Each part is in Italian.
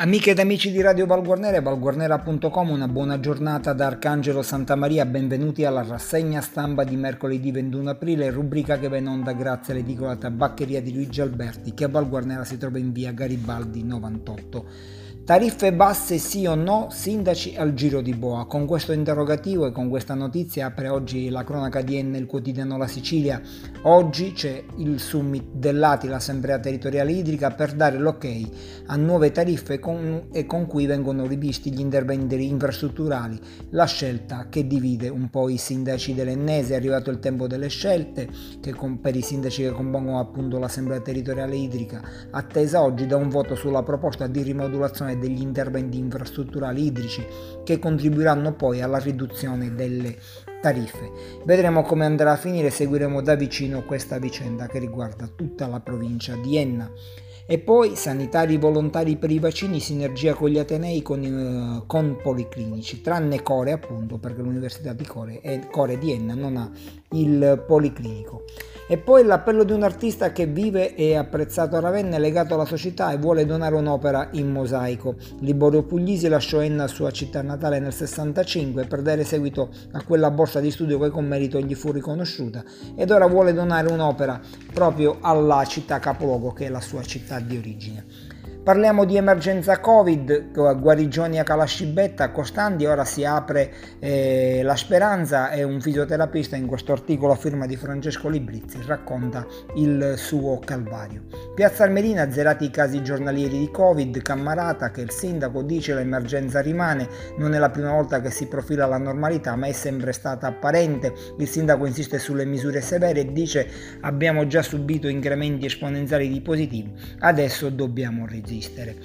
Amiche ed amici di Radio Valguarnera e valguarnera.com, una buona giornata da Arcangelo Santa Maria, benvenuti alla rassegna stampa di mercoledì 21 aprile, rubrica che va in onda grazie all'edicola tabaccheria di Luigi Alberti che a Valguarnera si trova in via Garibaldi 98. Tariffe basse sì o no? Sindaci al giro di boa. Con questo interrogativo e con questa notizia apre oggi la cronaca di N, il quotidiano La Sicilia. Oggi c'è il summit dell'ATI, l'Assemblea Territoriale Idrica, per dare l'ok a nuove tariffe con, e con cui vengono rivisti gli interventi infrastrutturali. La scelta che divide un po' i sindaci dell'Ennese. È arrivato il tempo delle scelte che con, per i sindaci che compongono appunto l'Assemblea Territoriale Idrica, attesa oggi da un voto sulla proposta di rimodulazione degli interventi infrastrutturali idrici che contribuiranno poi alla riduzione delle tariffe. Vedremo come andrà a finire, seguiremo da vicino questa vicenda che riguarda tutta la provincia di Enna. E poi sanitari volontari per i vaccini, sinergia con gli Atenei con, con policlinici, tranne Core appunto perché l'Università di Core, e Core di Enna non ha il policlinico. E poi l'appello di un artista che vive e apprezzato a Ravenna è legato alla società e vuole donare un'opera in mosaico. Liborio Puglisi lasciò Enna sua città natale nel 65 per dare seguito a quella borsa di studio che con merito gli fu riconosciuta ed ora vuole donare un'opera proprio alla città capoluogo che è la sua città di origine. Parliamo di emergenza Covid, guarigioni a Calascibetta costanti, ora si apre eh, la speranza e un fisioterapista in questo articolo a firma di Francesco Librizzi racconta il suo calvario. Piazza Armerina, zerati i casi giornalieri di Covid, Cammarata che il sindaco dice l'emergenza rimane, non è la prima volta che si profila la normalità ma è sempre stata apparente, il sindaco insiste sulle misure severe e dice abbiamo già subito incrementi esponenziali di positivi, adesso dobbiamo resistere esistere.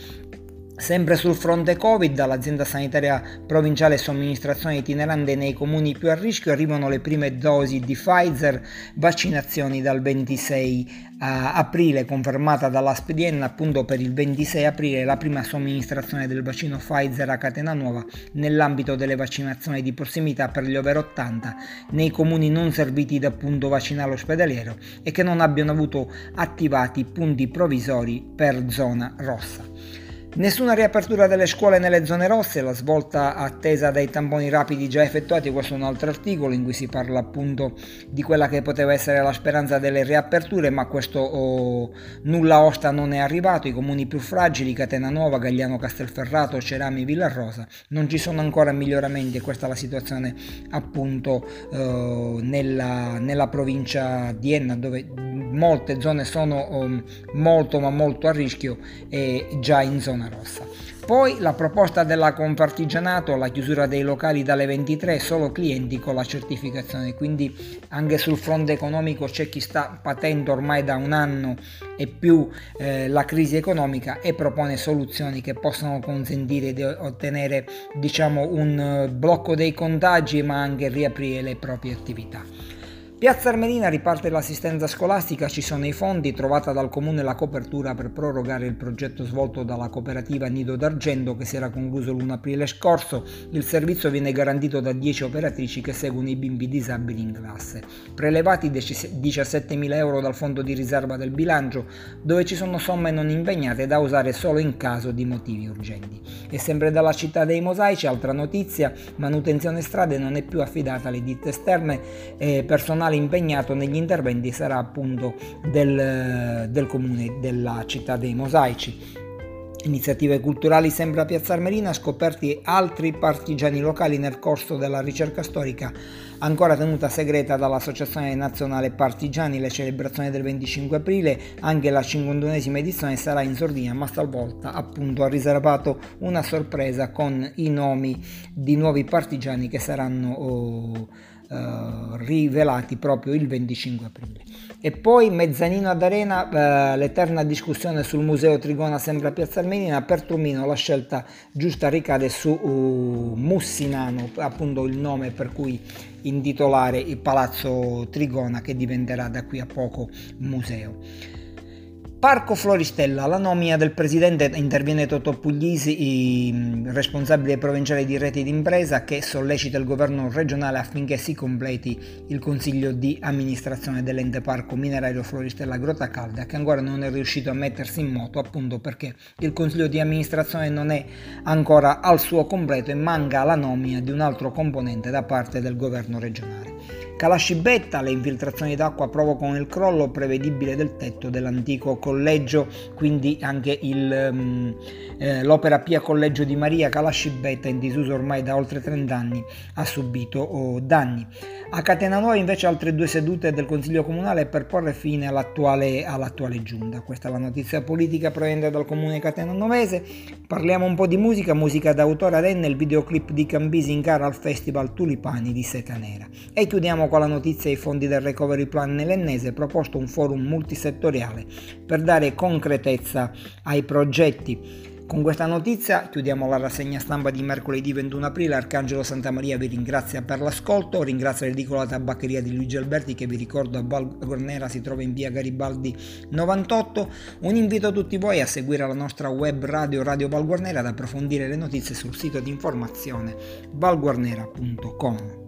Sempre sul fronte Covid, dall'azienda sanitaria provinciale somministrazione itinerante nei comuni più a rischio arrivano le prime dosi di Pfizer, vaccinazioni dal 26 aprile confermata dall'Aspedienna appunto per il 26 aprile la prima somministrazione del vaccino Pfizer a catena nuova nell'ambito delle vaccinazioni di prossimità per gli over 80 nei comuni non serviti da punto vaccinale ospedaliero e che non abbiano avuto attivati punti provvisori per zona rossa. Nessuna riapertura delle scuole nelle zone rosse, la svolta attesa dai tamponi rapidi già effettuati, questo è un altro articolo in cui si parla appunto di quella che poteva essere la speranza delle riaperture, ma questo oh, nulla osta non è arrivato, i comuni più fragili, Catena Nuova, Gagliano Castelferrato, Cerami, Villarrosa, non ci sono ancora miglioramenti e questa è la situazione appunto eh, nella, nella provincia di Enna dove molte zone sono um, molto ma molto a rischio e già in zona rossa. Poi la proposta della Confartigianato, la chiusura dei locali dalle 23, solo clienti con la certificazione, quindi anche sul fronte economico c'è chi sta patendo ormai da un anno e più eh, la crisi economica e propone soluzioni che possano consentire di ottenere diciamo un eh, blocco dei contagi ma anche riaprire le proprie attività. Piazza Armerina riparte l'assistenza scolastica, ci sono i fondi, trovata dal comune la copertura per prorogare il progetto svolto dalla cooperativa Nido d'Argento che si era concluso l'1 aprile scorso. Il servizio viene garantito da 10 operatrici che seguono i bimbi disabili in classe. Prelevati 17.000 euro dal fondo di riserva del bilancio, dove ci sono somme non impegnate da usare solo in caso di motivi urgenti. E sempre dalla città dei mosaici, altra notizia, manutenzione strade non è più affidata alle ditte esterne, eh, personale personale impegnato negli interventi sarà appunto del, del comune della città dei mosaici. Iniziative culturali sempre a Piazza Armerina, scoperti altri partigiani locali nel corso della ricerca storica ancora tenuta segreta dall'Associazione Nazionale Partigiani. Le celebrazioni del 25 aprile, anche la 51esima edizione sarà in sordina, ma stavolta appunto ha riservato una sorpresa con i nomi di nuovi partigiani che saranno... Oh, Uh, rivelati proprio il 25 aprile. E poi mezzanino ad arena, uh, l'eterna discussione sul museo Trigona sempre a Piazza Armenina, per Trumino la scelta giusta ricade su uh, Mussinano, appunto il nome per cui intitolare il Palazzo Trigona che diventerà da qui a poco museo. Parco Floristella, la nomina del presidente interviene Toto Puglisi, responsabile provinciale di reti d'impresa, che sollecita il governo regionale affinché si completi il consiglio di amministrazione dell'ente parco minerario Floristella Grotta Calda, che ancora non è riuscito a mettersi in moto appunto perché il consiglio di amministrazione non è ancora al suo completo e manca la nomina di un altro componente da parte del governo regionale. Calascibetta, le infiltrazioni d'acqua provocano il crollo prevedibile del tetto dell'antico collegio, quindi anche il, um, eh, l'opera Pia Collegio di Maria Calascibetta, in disuso ormai da oltre 30 anni, ha subito oh, danni. A Catena Nuova invece altre due sedute del Consiglio Comunale per porre fine all'attuale, all'attuale giunta. Questa è la notizia politica proveniente dal comune Catena Novese. Parliamo un po' di musica, musica d'autore ad Enne, il videoclip di Cambisi in gara al Festival Tulipani di Seta Nera. E chiudiamo con la notizia i fondi del Recovery Plan nell'Ennese, proposto un forum multisettoriale per dare concretezza ai progetti. Con questa notizia chiudiamo la rassegna stampa di mercoledì 21 aprile. Arcangelo Santa Maria vi ringrazia per l'ascolto, ringrazia l'edicola tabaccheria di Luigi Alberti che vi ricordo a Val Gornera si trova in via Garibaldi 98. Un invito a tutti voi a seguire la nostra web radio Radio Val Guarnera ad approfondire le notizie sul sito di informazione valguarnera.com.